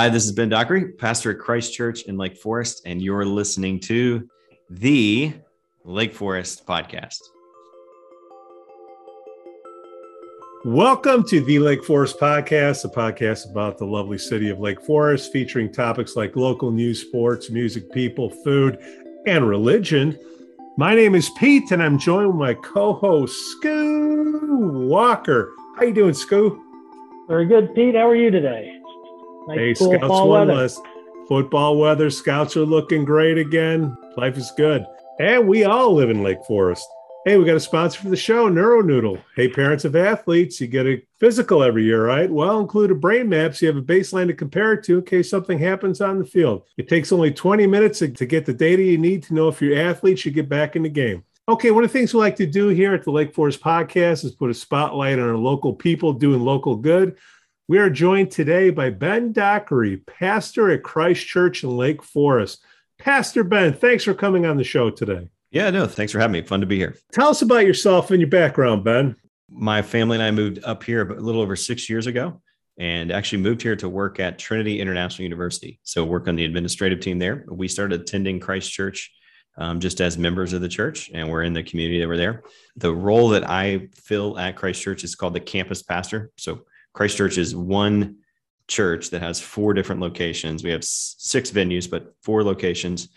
Hi, this is Ben Dockery, pastor at Christ Church in Lake Forest, and you're listening to the Lake Forest podcast. Welcome to the Lake Forest Podcast, a podcast about the lovely city of Lake Forest, featuring topics like local news, sports, music, people, food, and religion. My name is Pete, and I'm joined with my co-host Scoo Walker. How you doing, Scoo? Very good, Pete. How are you today? Hey, cool Scouts winless. Football weather. Scouts are looking great again. Life is good. And we all live in Lake Forest. Hey, we got a sponsor for the show, NeuroNoodle. Hey, parents of athletes, you get a physical every year, right? Well, include a brain map so you have a baseline to compare it to in case something happens on the field. It takes only 20 minutes to, to get the data you need to know if your athlete should get back in the game. Okay, one of the things we like to do here at the Lake Forest Podcast is put a spotlight on our local people doing local good. We are joined today by Ben Dockery, pastor at Christ Church in Lake Forest. Pastor Ben, thanks for coming on the show today. Yeah, no, thanks for having me. Fun to be here. Tell us about yourself and your background, Ben. My family and I moved up here a little over six years ago and actually moved here to work at Trinity International University. So, work on the administrative team there. We started attending Christ Church um, just as members of the church, and we're in the community that we're there. The role that I fill at Christ Church is called the campus pastor. So, Christ Church is one church that has four different locations. We have six venues, but four locations.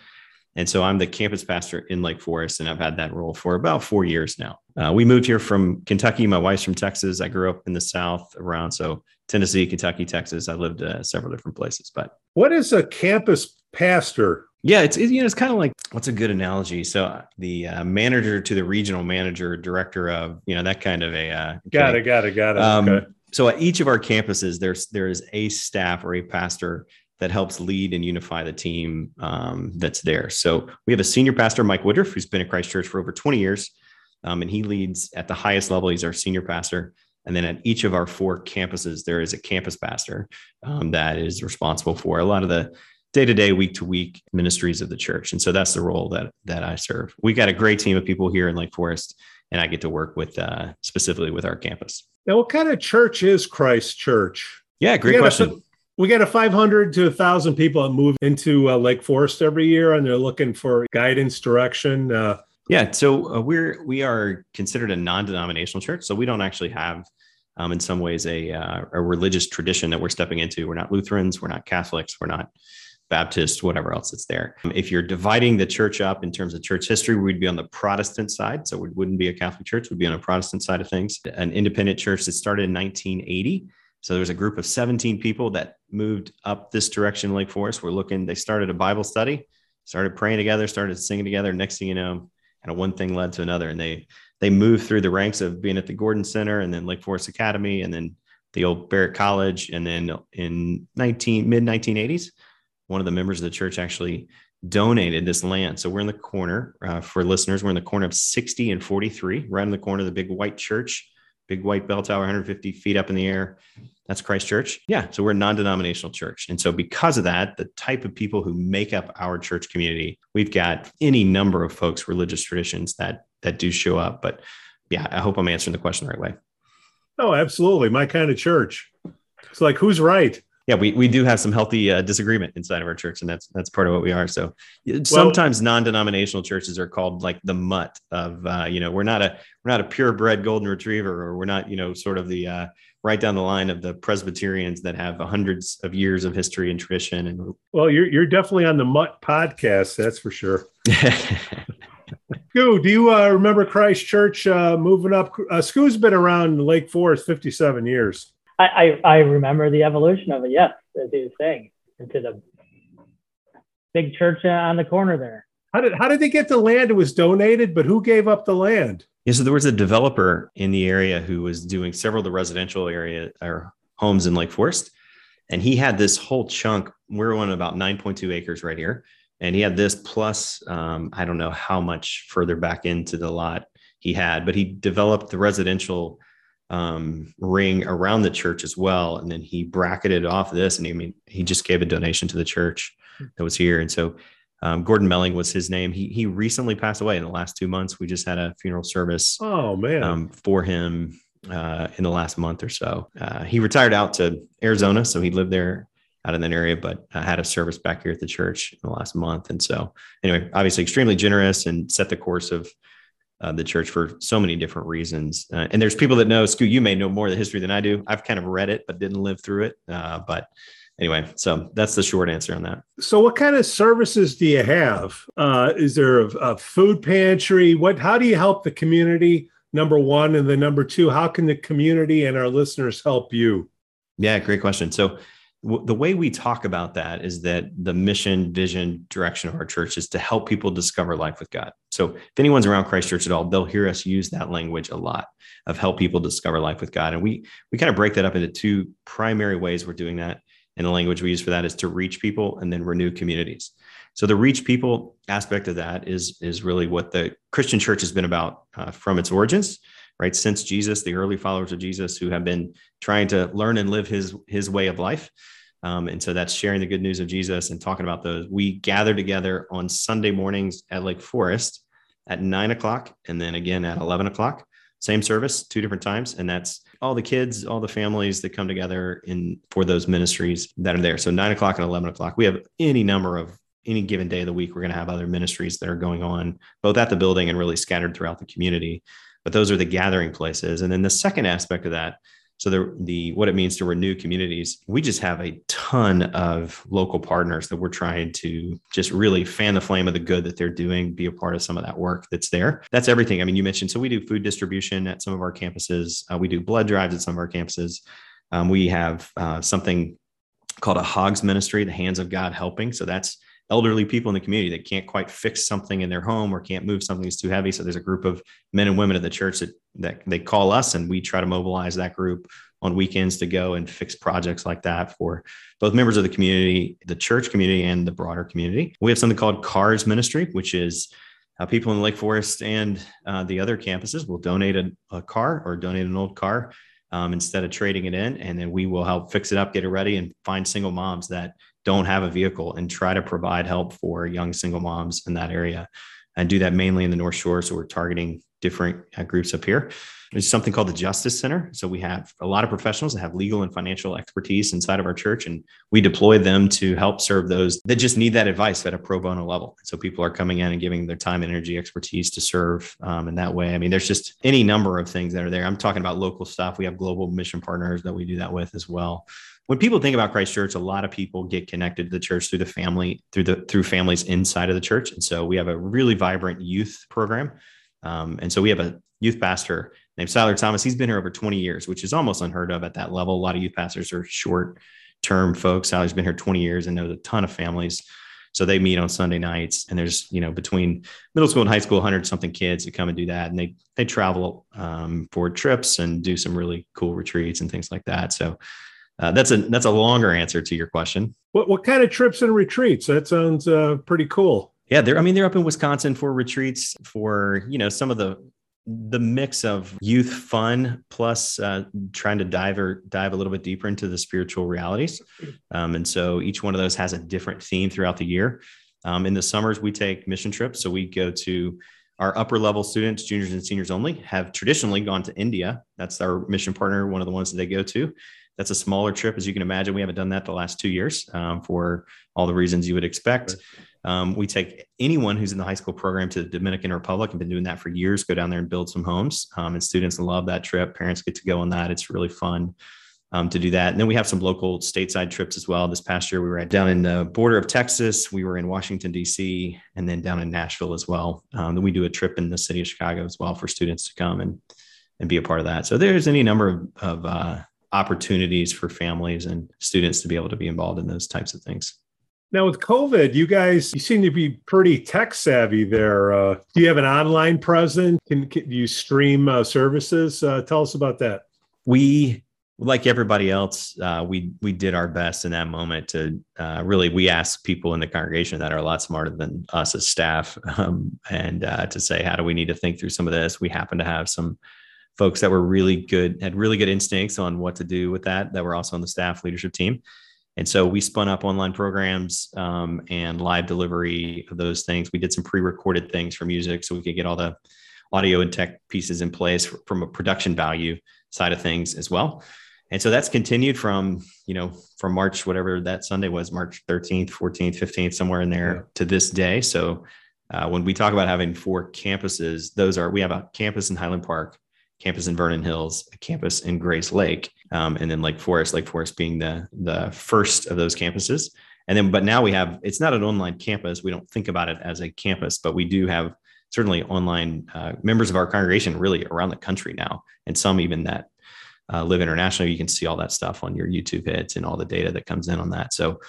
And so I'm the campus pastor in Lake Forest, and I've had that role for about four years now. Uh, we moved here from Kentucky. My wife's from Texas. I grew up in the South around so Tennessee, Kentucky, Texas. I lived uh, several different places. But what is a campus pastor? Yeah, it's you know it's kind of like what's a good analogy? So uh, the uh, manager to the regional manager, director of you know that kind of a uh, got it, got it, got it. Um, okay so at each of our campuses, there's there is a staff or a pastor that helps lead and unify the team um, that's there. So we have a senior pastor, Mike Woodruff, who's been at Christ Church for over 20 years, um, and he leads at the highest level. He's our senior pastor. And then at each of our four campuses, there is a campus pastor um, that is responsible for a lot of the day-to-day week-to-week ministries of the church and so that's the role that that i serve we got a great team of people here in lake forest and i get to work with uh, specifically with our campus now, what kind of church is Christ Church? Yeah, great we question. A, we get a 500 to 1,000 people that move into uh, Lake Forest every year, and they're looking for guidance, direction. Uh, yeah, so uh, we're we are considered a non-denominational church, so we don't actually have, um, in some ways, a uh, a religious tradition that we're stepping into. We're not Lutherans, we're not Catholics, we're not Baptist, whatever else it's there. Um, if you're dividing the church up in terms of church history, we'd be on the Protestant side. So we wouldn't be a Catholic church, we'd be on a Protestant side of things. An independent church that started in 1980. So there's a group of 17 people that moved up this direction Lake Forest. We're looking, they started a Bible study, started praying together, started singing together. Next thing you know, kind of one thing led to another. And they they moved through the ranks of being at the Gorton Center and then Lake Forest Academy and then the old Barat College. And then in 19 mid 1980s, one of the members of the church actually donated this land. So we're in the corner uh, for listeners. We're in the corner of 60 and 43, right in the corner of the big white church, big white bell tower, 150 feet up in the air. That's Christ Church. Yeah. So we're a non denominational church. And so, because of that, the type of people who make up our church community, we've got any number of folks, religious traditions that that do show up. But yeah, I hope I'm answering the question the right way. Oh, absolutely. My kind of church. It's like, who's right? Yeah, we, we do have some healthy uh, disagreement inside of our church, and that's that's part of what we are. So sometimes non-denominational churches are called like the mutt of uh, you know we're not a we're not a purebred golden retriever, or we're not you know sort of the uh, right down the line of the Presbyterians that have hundreds of years of history and tradition. And well, you're you're definitely on the mutt podcast, that's for sure. Scoo, do you uh, remember Christ Church uh, moving up? Uh, Scoo's been around Lake Forest 57 years. I, I, I remember the evolution of it. Yes, as he was saying, into the big church on the corner there. How did how did they get the land? It was donated, but who gave up the land? Yeah, so there was a developer in the area who was doing several of the residential area or homes in Lake Forest, and he had this whole chunk. We're on about 9.2 acres right here, and he had this plus um, I don't know how much further back into the lot he had, but he developed the residential um, ring around the church as well. And then he bracketed off this, and he I mean he just gave a donation to the church that was here. And so um, Gordon Melling was his name. He he recently passed away in the last two months. We just had a funeral service. Oh man, um, for him uh, in the last month or so. Uh, he retired out to Arizona, so he lived there out in that area, but I had a service back here at the church in the last month. And so, anyway, obviously, extremely generous and set the course of uh, the church for so many different reasons. Uh, and there's people that know, Scoot, you may know more of the history than I do. I've kind of read it, but didn't live through it. Uh, but anyway, so that's the short answer on that. So, what kind of services do you have? Uh, is there a, a food pantry? What? How do you help the community? Number one, and then number two, how can the community and our listeners help you? Yeah, great question. So, the way we talk about that is that the mission, vision, direction of our church is to help people discover life with God. So, if anyone's around Christ Church at all, they'll hear us use that language a lot of help people discover life with God. And we we kind of break that up into two primary ways we're doing that. And the language we use for that is to reach people and then renew communities. So the reach people aspect of that is is really what the Christian church has been about uh, from its origins, right? Since Jesus, the early followers of Jesus who have been trying to learn and live his his way of life. Um, and so that's sharing the good news of Jesus and talking about those. We gather together on Sunday mornings at Lake Forest at nine o'clock and then again at 11 o'clock same service two different times and that's all the kids all the families that come together in for those ministries that are there so 9 o'clock and 11 o'clock we have any number of any given day of the week we're going to have other ministries that are going on both at the building and really scattered throughout the community but those are the gathering places and then the second aspect of that so the the what it means to renew communities, we just have a ton of local partners that we're trying to just really fan the flame of the good that they're doing, be a part of some of that work that's there. That's everything. I mean, you mentioned so we do food distribution at some of our campuses. Uh, we do blood drives at some of our campuses. Um, we have uh, something called a Hogs Ministry, the Hands of God Helping. So that's elderly people in the community that can't quite fix something in their home or can't move something that's too heavy. So there's a group of men and women of the church that, that they call us and we try to mobilize that group on weekends to go and fix projects like that for both members of the community, the church community, and the broader community. We have something called Cars Ministry, which is uh, people in Lake Forest and uh, the other campuses will donate a, a, car or donate an old car um, instead of trading it in. And then we will help fix it up, get it ready, and find single moms that don't have a vehicle and try to provide help for young single moms in that area and do that mainly in the North Shore. So we're targeting different uh, groups up here. There's something called the Justice Center. So we have a lot of professionals that have legal and financial expertise inside of our church, and we deploy them to help serve those that just need that advice at a pro bono level. So people are coming in and giving their time and energy expertise to serve um, in that way. I mean, there's just any number of things that are there. I'm talking about local stuff. We have global mission partners that we do that with as well when people think about Christ Church, a lot of people get connected to the church through the family, through the through families inside of the church. And so we have a really vibrant youth program. Um, and so we have a youth pastor named Siler Thomas. He's been here over 20 years, which is almost unheard of at that level. A lot of youth pastors are short term folks. Siler's been here 20 years and knows a ton of families. So they meet on Sunday nights, and there's you know between middle school and high school, hundred something kids that come and do that, and they they travel um, for trips and do some really cool retreats and things like that. So uh, that's a that's a longer answer to your question. What what kind of trips and retreats? That sounds uh, pretty cool. Yeah, they're I mean they're up in Wisconsin for retreats for you know some of the the mix of youth fun plus uh, trying to dive or dive a little bit deeper into the spiritual realities. Um, and so each one of those has a different theme throughout the year. Um, in the summers, we take mission trips. So we go to our upper level students, juniors and seniors only, have traditionally gone to India. That's our mission partner, one of the ones that they go to. That's a smaller trip, as you can imagine. We haven't done that the last two years um, for all the reasons you would expect. Um, we take anyone who's in the high school program to the Dominican Republic and been doing that for years, go down there and build some homes. Um, and students love that trip. Parents get to go on that. It's really fun. Um, to do that. And then we have some local stateside trips as well. This past year, we were down in the border of Texas. We were in Washington, D.C., and then down in Nashville as well. Um, then we do a trip in the city of Chicago as well for students to come and, and be a part of that. So there's any number of, of uh, opportunities for families and students to be able to be involved in those types of things. Now, with COVID, you guys, you seem to be pretty tech savvy there. Uh, do you have an online presence? Can, can you stream uh, services? Uh, tell us about that. We, like everybody else, uh, we we did our best in that moment to uh, really. We asked people in the congregation that are a lot smarter than us as staff, um, and uh, to say, how do we need to think through some of this? We happen to have some folks that were really good, had really good instincts on what to do with that, that were also on the staff leadership team. And so we spun up online programs um, and live delivery of those things. We did some pre recorded things for music so we could get all the audio and tech pieces in place from a production value side of things as well. and so that's continued from you know from march whatever that sunday was march 13th 14th 15th somewhere in there yeah. to this day so uh, when we talk about having four campuses those are we have a campus in highland park campus in vernon hills a campus in grayslake um, and then lake forest lake forest being the the first of those campuses. And then but now we have it's not an online campus. We don't think about it as a campus but we do have certainly online uh, members of our congregation really around the country now and some even that uh, live internationally, you can see all that stuff on your YouTube hits and all the data that comes in on that. So,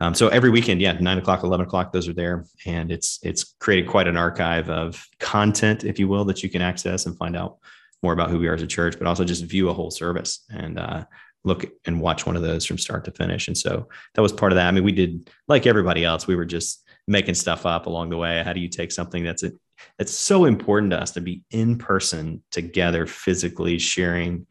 um, so every weekend, yeah, nine o'clock, eleven o'clock, those are there, and it's it's created quite an archive of content, if you will, that you can access and find out more about who we are as a church, but also just view a whole service and uh, look and watch one of those from start to finish. And so that was part of that. I mean, we did like everybody else, we were just making stuff up along the way. How do you take something that's a, that's so important to us to be in person together, physically sharing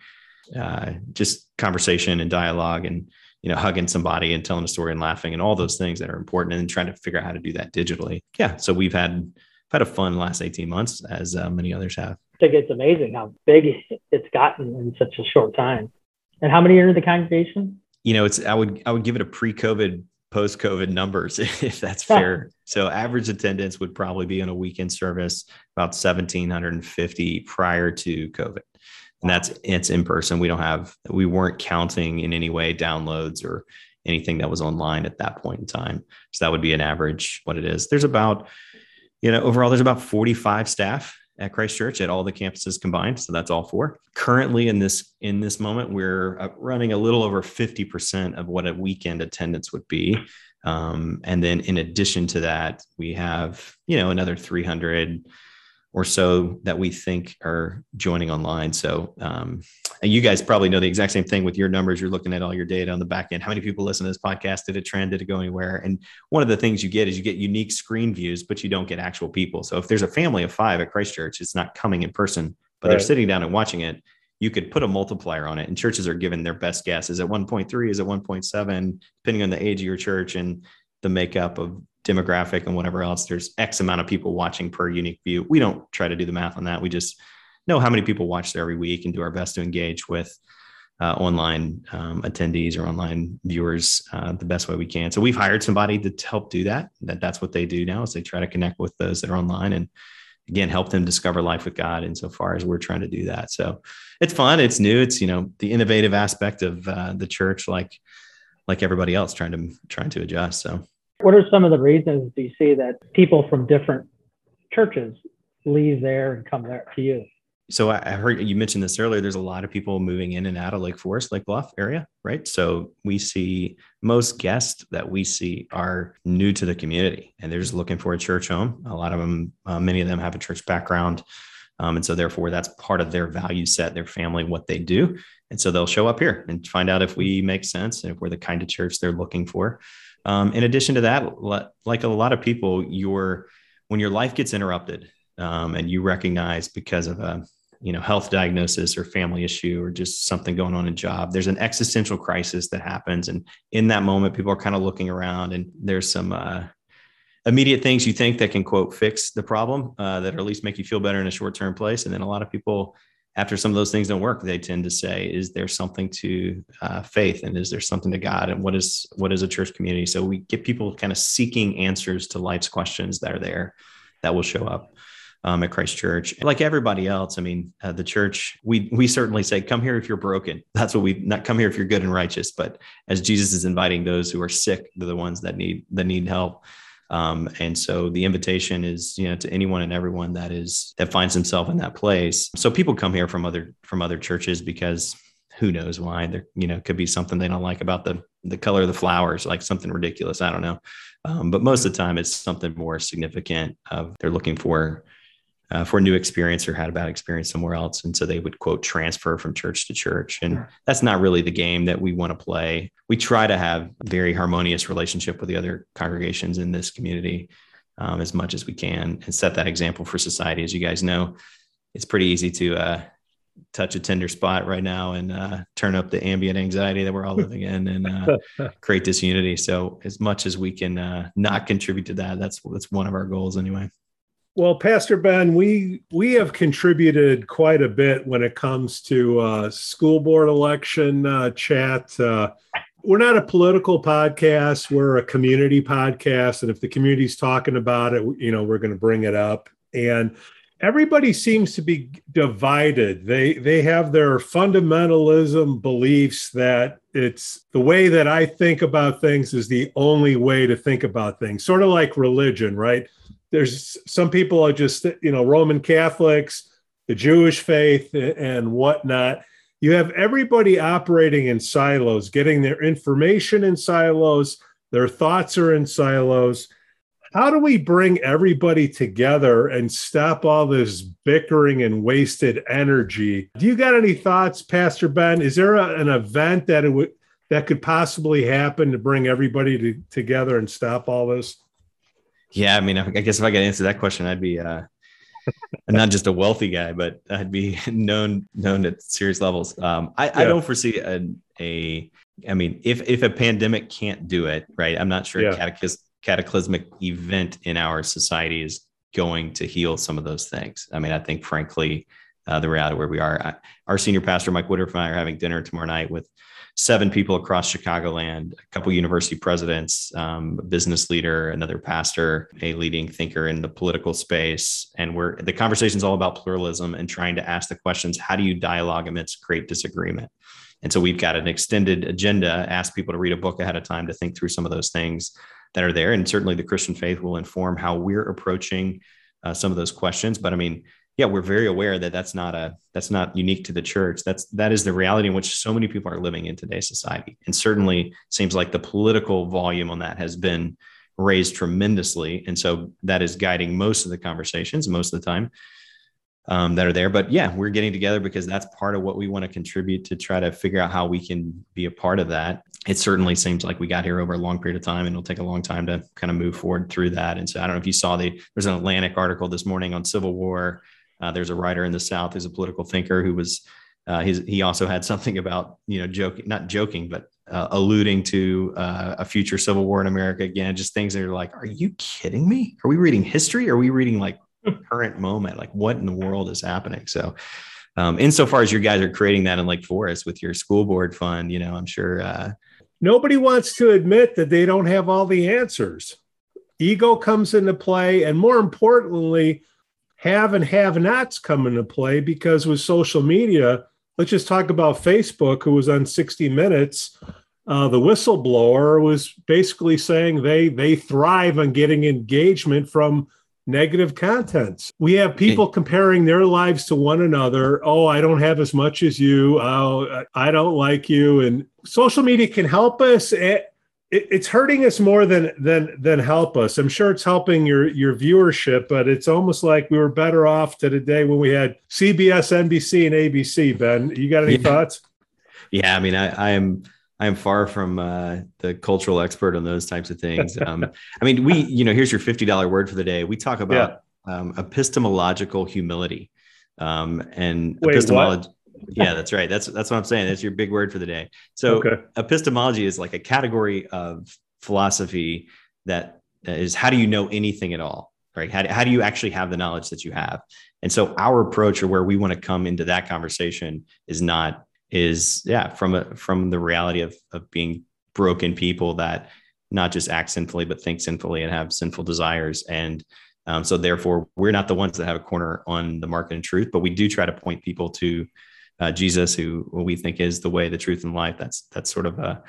uh, just conversation and dialogue and you know hugging somebody and telling a story and laughing and all those things that are important and trying to figure out how to do that digitally yeah so we've had had a fun last 18 months as uh, many others have think it's amazing how big it's gotten in such a short time and how many are in the congregation you know it's i would i would give it a pre-covid post-covid numbers if that's fair so average attendance would probably be on a weekend service about 1750 prior to covid and that's it's in person. We don't have we weren't counting in any way downloads or anything that was online at that point in time. So that would be an average what it is. There's about you know overall there's about 45 staff at Christ Church at all the campuses combined. So that's all four. Currently in this in this moment, we're uh, running a little over 50% of what a weekend attendance would be. Um, and then in addition to that, we have, you know, another 300 or so that we think are joining online. So, um, and you guys probably know the exact same thing with your numbers. You're looking at all your data on the back end. How many people listen to this podcast? Did it trend? Did it go anywhere? And one of the things you get is you get unique screen views, but you don't get actual people. So, if there's a family of five at Christ Church, it's not coming in person, but right. they're sitting down and watching it. You could put a multiplier on it, and churches are given their best guess. Is it 1.3? Is it 1.7? Depending on the age of your church and the makeup of demographic and whatever else, there's X amount of people watching per unique view. We don't try to do the math on that. We just know how many people watch there every week and do our best to engage with uh, online um, attendees or online viewers uh, the best way we can. So we've hired somebody to help do that. That that's what they do now is they try to connect with those that are online and again help them discover life with God. Insofar as we're trying to do that, so it's fun. It's new. It's you know the innovative aspect of uh, the church, like like everybody else, trying to trying to adjust. So what are some of the reasons do you see that people from different churches leave there and come there to you? So I heard you mentioned this earlier. There's a lot of people moving in and out of Lake Forest, Lake Bluff area, right? So we see most guests that we see are new to the community and they're just looking for a church home. A lot of them, uh, many of them have a church background. Um, and so therefore that's part of their value set, their family, what they do. And so they'll show up here and find out if we make sense and if we're the kind of church they're looking for. Um, in addition to that, like a lot of people, your when your life gets interrupted um, and you recognize because of a you know health diagnosis or family issue or just something going on in job, there's an existential crisis that happens, and in that moment, people are kind of looking around, and there's some uh, immediate things you think that can quote fix the problem uh, that at least make you feel better in a short term place, and then a lot of people after some of those things don't work, they tend to say, "Is there something to uh, faith, and is there something to God, and what is what is a church community?" So we get people kind of seeking answers to life's questions that are there, that will show up um, at Christ Church. Like everybody else, I mean, uh, the church we we certainly say, "Come here if you're broken." That's what we not come here if you're good and righteous. But as Jesus is inviting those who are sick, they're the ones that need that need help. Um, and so the invitation is, you know, to anyone and everyone that is that finds himself in that place. So people come here from other from other churches because who knows why there, you know, could be something they don't like about the the color of the flowers, like something ridiculous. I don't know. Um, but most of the time, it's something more significant. Of they're looking for uh, for a new experience or had a bad experience somewhere else. And so they would quote transfer from church to church. And that's not really the game that we want to play. We try to have very harmonious relationship with the other congregations in this community um, as much as we can and set that example for society. As you guys know, it's pretty easy to uh, touch a tender spot right now and uh, turn up the ambient anxiety that we're all living in and uh, create disunity. So as much as we can uh, not contribute to that, that's that's one of our goals anyway. Well, Pastor Ben, we we have contributed quite a bit when it comes to uh, school board election uh, chat. Uh, we're not a political podcast; we're a community podcast, and if the community's talking about it, you know, we're going to bring it up. And everybody seems to be divided. They they have their fundamentalism beliefs that it's the way that I think about things is the only way to think about things. Sort of like religion, right? There's some people are just you know Roman Catholics, the Jewish faith, and whatnot. You have everybody operating in silos, getting their information in silos. Their thoughts are in silos how do we bring everybody together and stop all this bickering and wasted energy? Do you got any thoughts, Pastor Ben? Is there a, an event that it would that could possibly happen to bring everybody to, together and stop all this? Yeah, I mean, I guess if I could answer that question, I'd be uh, not just a wealthy guy, but I'd be known known at serious levels. Um, I, yeah. I, don't foresee a, a I mean, if if a pandemic can't do it, right? I'm not sure yeah. cataclysmic event in our society is going to heal some of those things. I mean, I think, frankly, uh, the reality where we are, I, our senior pastor, Mike Woodruff, and I are having dinner tomorrow night with seven people across Chicagoland, a couple university presidents, um, a business leader, another pastor, a leading thinker in the political space. And we're the conversation is all about pluralism and trying to ask the questions how do you dialogue amidst great disagreement? And so we've got an extended agenda, ask people to read a book ahead of time to think through some of those things that are there. And certainly the Christian faith will inform how we're approaching uh, some of those questions. But I mean, yeah, we're very aware that that's not a that's not unique to the church. That's that is the reality in which so many people are living in today's society. And certainly seems like the political volume on that has been raised tremendously. And so that is guiding most of the conversations most of the time um, that are there. But yeah, we're getting together because that's part of what we want to contribute to try to figure out how we can be a part of that. It certainly seems like we got here over a long period of time and it'll take a long time to kind of move forward through that. And so I don't know if you saw the, there's an Atlantic article this morning on Civil War. Uh, there's a writer in the South who's a political thinker who was, uh, he also had something about, you know, joking, not joking, but uh, alluding to uh, a future civil war in America again, just things that are like, are you kidding me? Are we reading history? Are we reading like current moment like what in the world is happening so um, insofar as you guys are creating that in lake forest with your school board fund you know i'm sure uh, nobody wants to admit that they don't have all the answers ego comes into play and more importantly have and have nots come into play because with social media let's just talk about facebook who was on 60 minutes uh, the whistleblower was basically saying they they thrive on getting engagement from negative contents. We have people comparing their lives to one another. Oh, I don't have as much as you. Oh, I don't like you. And social media can help us. It, it's hurting us more than than than help us. I'm sure it's helping your your viewership, but it's almost like we were better off to the day when we had CBS, NBC, and ABC. Ben, you got any yeah. thoughts? Yeah, I mean, I, I am I am far from uh, the cultural expert on those types of things. Um, I mean, we, you know, here's your $50 word for the day. We talk about yeah. um, epistemological humility um, and Wait, epistemology. Yeah, that's right. That's that's what I'm saying. That's your big word for the day. So okay. epistemology is like a category of philosophy that is how do you know anything at all? Right? How do, how do you actually have the knowledge that you have? And so our approach or where we want to come into that conversation is not is yeah from a from the reality of of being broken people that not just act sinfully but think sinfully and have sinful desires and um, so therefore we're not the ones that have a corner on the market and truth but we do try to point people to uh, jesus who we think is the way the truth and life. That's that's sort of a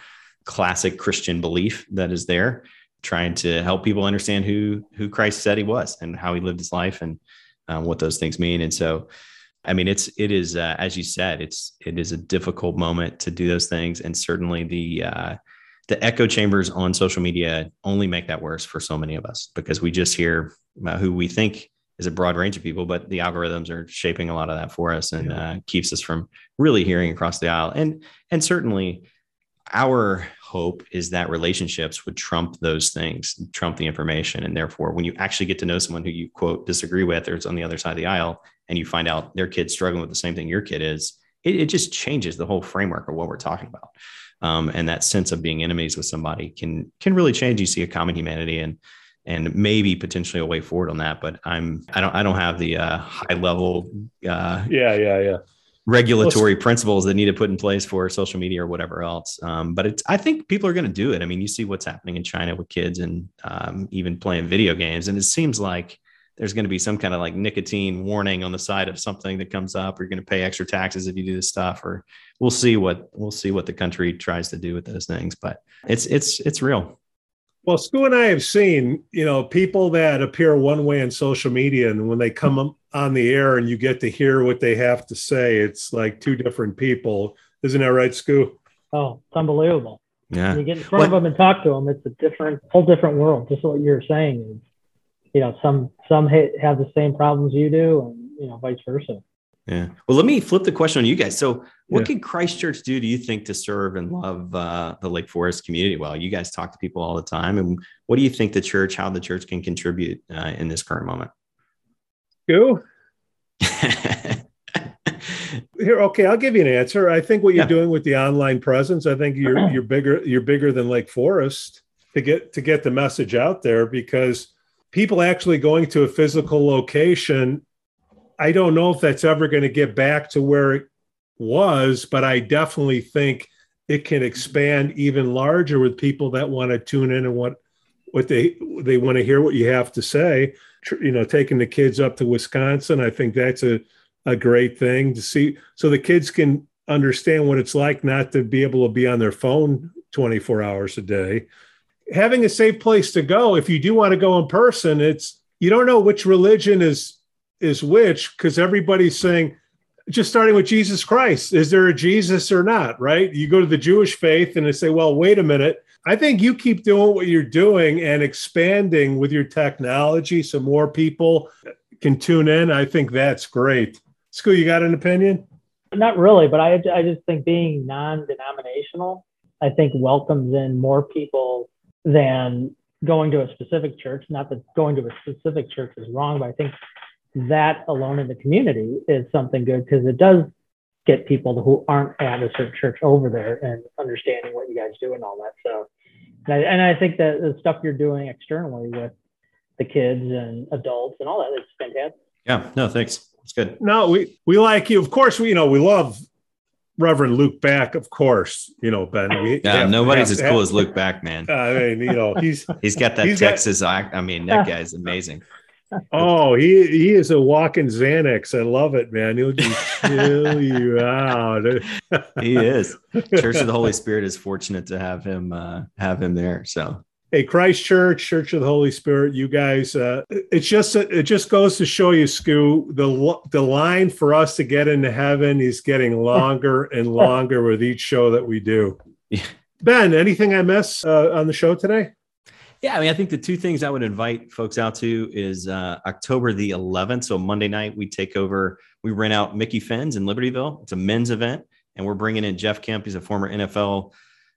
classic christian belief that is there trying to help people understand who who christ said he was and how he lived his life and um, what those things mean. And so I mean, it's it is uh, as you said, it's it is a difficult moment to do those things, and certainly the uh, the echo chambers on social media only make that worse for so many of us because we just hear who we think is a broad range of people, but the algorithms are shaping a lot of that for us and yeah. uh, keeps us from really hearing across the aisle. And and certainly, our hope is that relationships would trump those things, trump the information, and therefore, when you actually get to know someone who you quote disagree with or is on the other side of the aisle, and you find out their kid's struggling with the same thing your kid is, it, it just changes the whole framework of what we're talking about. Um, and that sense of being enemies with somebody can can really change. You see a common humanity, and and maybe potentially a way forward on that. But I'm I don't I don't have the uh, high level uh, yeah yeah yeah regulatory well, principles that need to put in place for social media or whatever else. Um, but it's I think people are going to do it. I mean, you see what's happening in China with kids and um, even playing video games, and it seems like there's going to be some kind of like nicotine warning on the side of something that comes up. Or you're going to pay extra taxes if you do this stuff, or we'll see what we'll see what the country tries to do with those things. But it's it's it's real. Well, Stu and I have seen, you know, people that appear one way on social media, and when they come on the air and you get to hear what they have to say, it's like two different people. Isn't that right, Scoo? Oh, it's unbelievable. Yeah. When you get in front what? of them and talk to them, it's a different, whole different world. Just what you're saying is, you know, some some have the same problems you do, and you know, vice versa. Yeah. Well, let me flip the question on you guys. So, what yeah. can Christ Church do, do you think, to serve and love uh, the Lake Forest community well? You guys talk to people all the time. And what do you think the church, how the church can contribute uh, in this current moment? Go. Here, okay, I'll give you an answer. I think what you're yeah. doing with the online presence, I think you're you're bigger you're bigger than Lake Forest to get to get the message out there because people actually going to a physical location I don't know if that's ever going to get back to where it was, but I definitely think it can expand even larger with people that want to tune in and what what they they want to hear what you have to say. You know, taking the kids up to Wisconsin, I think that's a a great thing to see, so the kids can understand what it's like not to be able to be on their phone 24 hours a day. Having a safe place to go, if you do want to go in person, it's you don't know which religion is is which because everybody's saying just starting with Jesus Christ, is there a Jesus or not? Right? You go to the Jewish faith and they say, well, wait a minute. I think you keep doing what you're doing and expanding with your technology so more people can tune in. I think that's great. Scoo, you got an opinion? Not really, but I, I just think being non denominational, I think welcomes in more people than going to a specific church. Not that going to a specific church is wrong, but I think that alone in the community is something good because it does get people who aren't at a certain church over there and understanding what you guys do and all that. So, and I, and I think that the stuff you're doing externally with the kids and adults and all that is fantastic. Yeah, no, thanks. It's good. No, we we like you. Of course, we you know we love Reverend Luke Back, of course. You know, Ben. We yeah, have, nobody's have, as cool have, as Luke Back, man. I mean, you know, he's he's got that Texas. Got, I mean, that guy's amazing oh, he he is a walking Xanax. I love it, man. He'll just chill you out. he is. Church of the Holy Spirit is fortunate to have him uh, have him there. So hey christ church church of the holy spirit you guys uh, it's just it just goes to show you Scoo the the line for us to get into heaven is getting longer and longer with each show that we do yeah. ben anything i miss uh, on the show today yeah, I mean, I think the two things I would invite folks out to is uh, October the 11th. So Monday night, we take over, we rent out Mickey Finn's in Libertyville. It's a men's event, and we're bringing in Jeff Kemp. He's a former NFL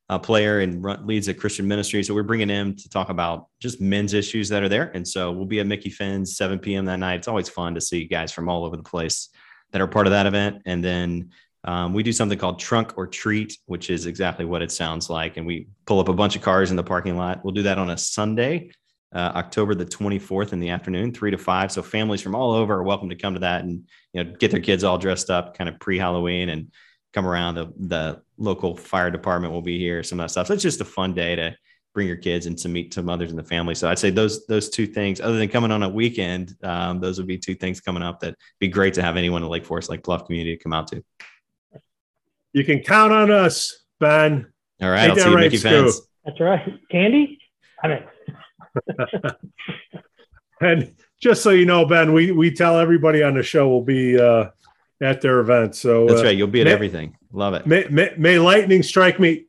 uh, player and run, leads a Christian ministry. So we're bringing him to talk about just men's issues that are there. And so we'll be at Mickey Finn's 7 p.m. that night. It's always fun to see guys from all over the place that are part of that event. And then um, we do something called trunk or treat, which is exactly what it sounds like. And we pull up a bunch of cars in the parking lot. We'll do that on a Sunday, uh, October the 24th in the afternoon, three to five. So families from all over are welcome to come to that and you know get their kids all dressed up, kind of pre-Halloween, and come around. The the local fire department will be here, some of that stuff. So it's just a fun day to bring your kids and to meet some others in the family. So I'd say those those two things, other than coming on a weekend, um, those would be two things coming up that be great to have anyone in Lake Forest, Lake Bluff community come out to. You can count on us, Ben. All right, I'll see you, right, Mickey Finn's. That's right. Candy? I mean. and just so you know, Ben, we we tell everybody on the show we'll be uh, at their event. So that's uh, right. You'll be at may, everything. Love it. May, may, may, lightning strike me.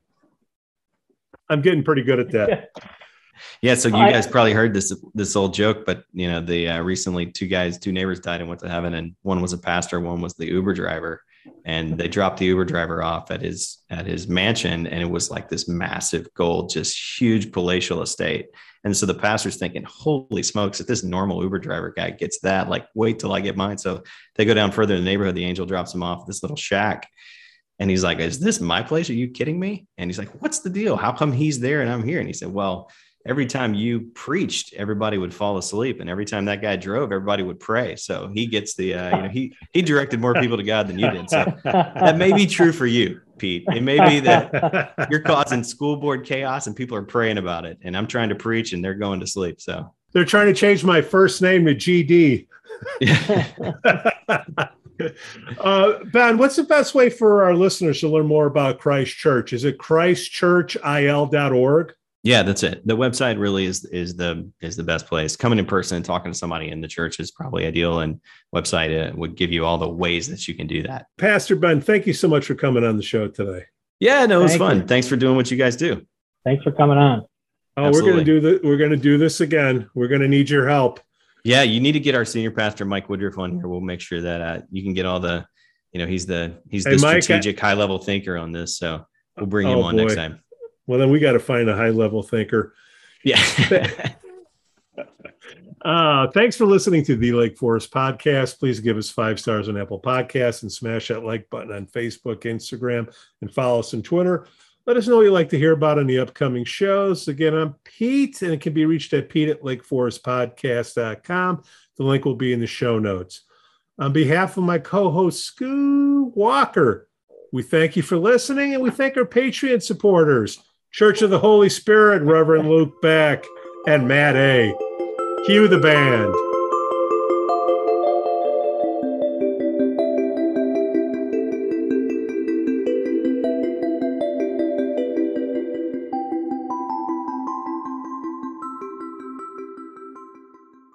I'm getting pretty good at that. yeah. So you guys probably heard this this old joke, but you know, the uh, recently two guys, two neighbors died and went to heaven, and one was a pastor, one was the Uber driver and they dropped the Uber driver off at his at his mansion, and it was like this massive gold, just huge palatial estate. And so the pastor's thinking, "Holy smokes! If this normal Uber driver guy gets that, like, wait till I get mine." So they go down further in the neighborhood. The angel drops him off this little shack, and he's like, "Is this my place? Are you kidding me?" And he's like, "What's the deal? How come he's there and I'm here?" And he said, "Well." Every time you preached, everybody would fall asleep, and every time that guy drove, everybody would pray. So he gets the, uh, you know, he he directed more people to God than you did. So that may be true for you, Pete. It may be that you're causing school board chaos, and people are praying about it, and I'm trying to preach, and they're going to sleep. So they're trying to change my first name to GD. uh, ben, what's the best way for our listeners to learn more about Christ Church? Is it christchurchil.org? Yeah, that's it. The website really is is the is the best place. Coming in person and talking to somebody in the church is probably ideal, and website uh, would give you all the ways that you can do that. Pastor Ben, thank you so much for coming on the show today. Yeah, no, it was Thank fun. You. Thanks for doing what you guys do. Thanks for coming on. Oh, Absolutely. we're gonna do the we're gonna do this again. We're gonna need your help. Yeah, you need to get our senior pastor Mike Woodruff on here. We'll make sure that uh, you can get all the, you know, he's the he's the hey, strategic Mike, high level thinker on this. So we'll bring oh, him on boy. next time. Well, then we got to find a high level thinker. Yeah. uh, thanks for listening to the Lake Forest podcast. Please give us five stars on Apple Podcasts and smash that like button on Facebook, Instagram, and follow us on Twitter. Let us know what you'd like to hear about in the upcoming shows. Again, I'm Pete, and it can be reached at pete at lakeforestpodcast.com. The link will be in the show notes. On behalf of my co host, Scoo Walker, we thank you for listening and we thank our Patreon supporters Church of the Holy Spirit, Reverend Luke Beck, and Matt A. Cue the band.